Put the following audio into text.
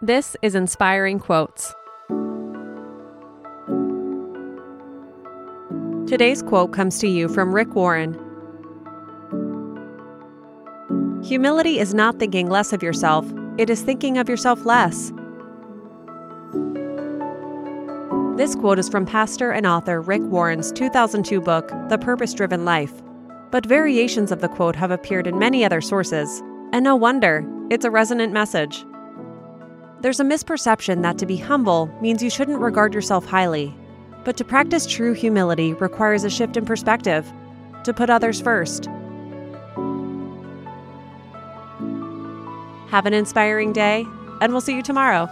This is Inspiring Quotes. Today's quote comes to you from Rick Warren. Humility is not thinking less of yourself, it is thinking of yourself less. This quote is from pastor and author Rick Warren's 2002 book, The Purpose Driven Life. But variations of the quote have appeared in many other sources, and no wonder, it's a resonant message. There's a misperception that to be humble means you shouldn't regard yourself highly. But to practice true humility requires a shift in perspective, to put others first. Have an inspiring day, and we'll see you tomorrow.